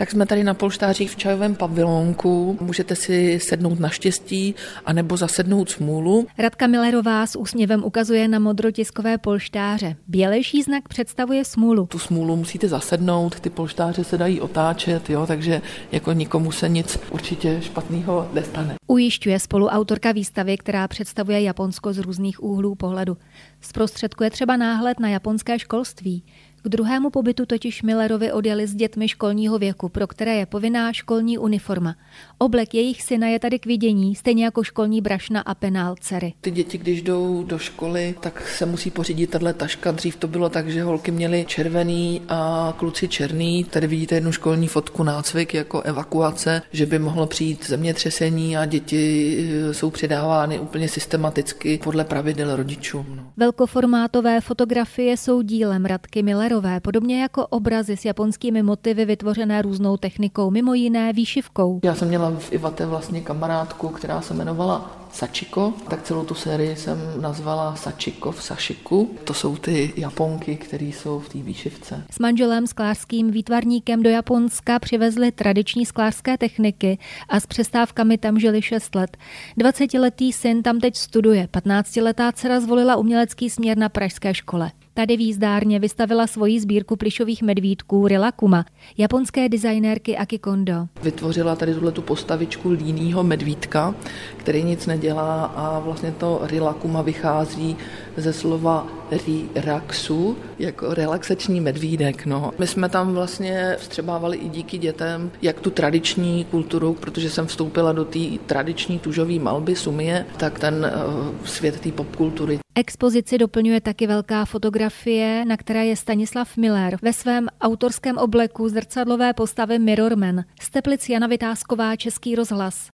Tak jsme tady na polštářích v čajovém pavilonku. Můžete si sednout na štěstí, anebo zasednout smůlu. Radka Millerová s úsměvem ukazuje na modrotiskové polštáře. Bělejší znak představuje smůlu. Tu smůlu musíte zasednout, ty polštáře se dají otáčet, jo, takže jako nikomu se nic určitě špatného nestane. Ujišťuje spoluautorka výstavy, která představuje Japonsko z různých úhlů pohledu. Zprostředkuje třeba náhled na japonské školství. K druhému pobytu totiž Millerovi odjeli s dětmi školního věku, pro které je povinná školní uniforma. Oblek jejich syna je tady k vidění, stejně jako školní brašna a penál dcery. Ty děti, když jdou do školy, tak se musí pořídit tahle taška. Dřív to bylo tak, že holky měly červený a kluci černý. Tady vidíte jednu školní fotku nácvik jako evakuace, že by mohlo přijít zemětřesení a děti e, jsou předávány úplně systematicky podle pravidel rodičů. No. Velkoformátové fotografie jsou dílem Radky Miller Millerové, podobně jako obrazy s japonskými motivy vytvořené různou technikou, mimo jiné výšivkou. Já jsem měla v Ivate vlastně kamarádku, která se jmenovala Sachiko, tak celou tu sérii jsem nazvala Sachiko v Sašiku. To jsou ty Japonky, které jsou v té výšivce. S manželem sklářským výtvarníkem do Japonska přivezli tradiční sklářské techniky a s přestávkami tam žili 6 let. 20-letý syn tam teď studuje, 15-letá dcera zvolila umělecký směr na pražské škole. Tady v jízdárně vystavila svoji sbírku plišových medvídků Rilakuma, japonské designérky Aki Kondo. Vytvořila tady tuhle tu postavičku líného medvídka, který nic nedělá a vlastně to Rilakuma vychází ze slova Riraxu, jako relaxační medvídek. No. My jsme tam vlastně vstřebávali i díky dětem, jak tu tradiční kulturu, protože jsem vstoupila do té tradiční tužové malby Sumie, tak ten uh, svět té popkultury. Expozici doplňuje taky velká fotografie, na které je Stanislav Miller ve svém autorském obleku zrcadlové postavy Mirrorman. Z Teplic Jana Vytázková, Český rozhlas.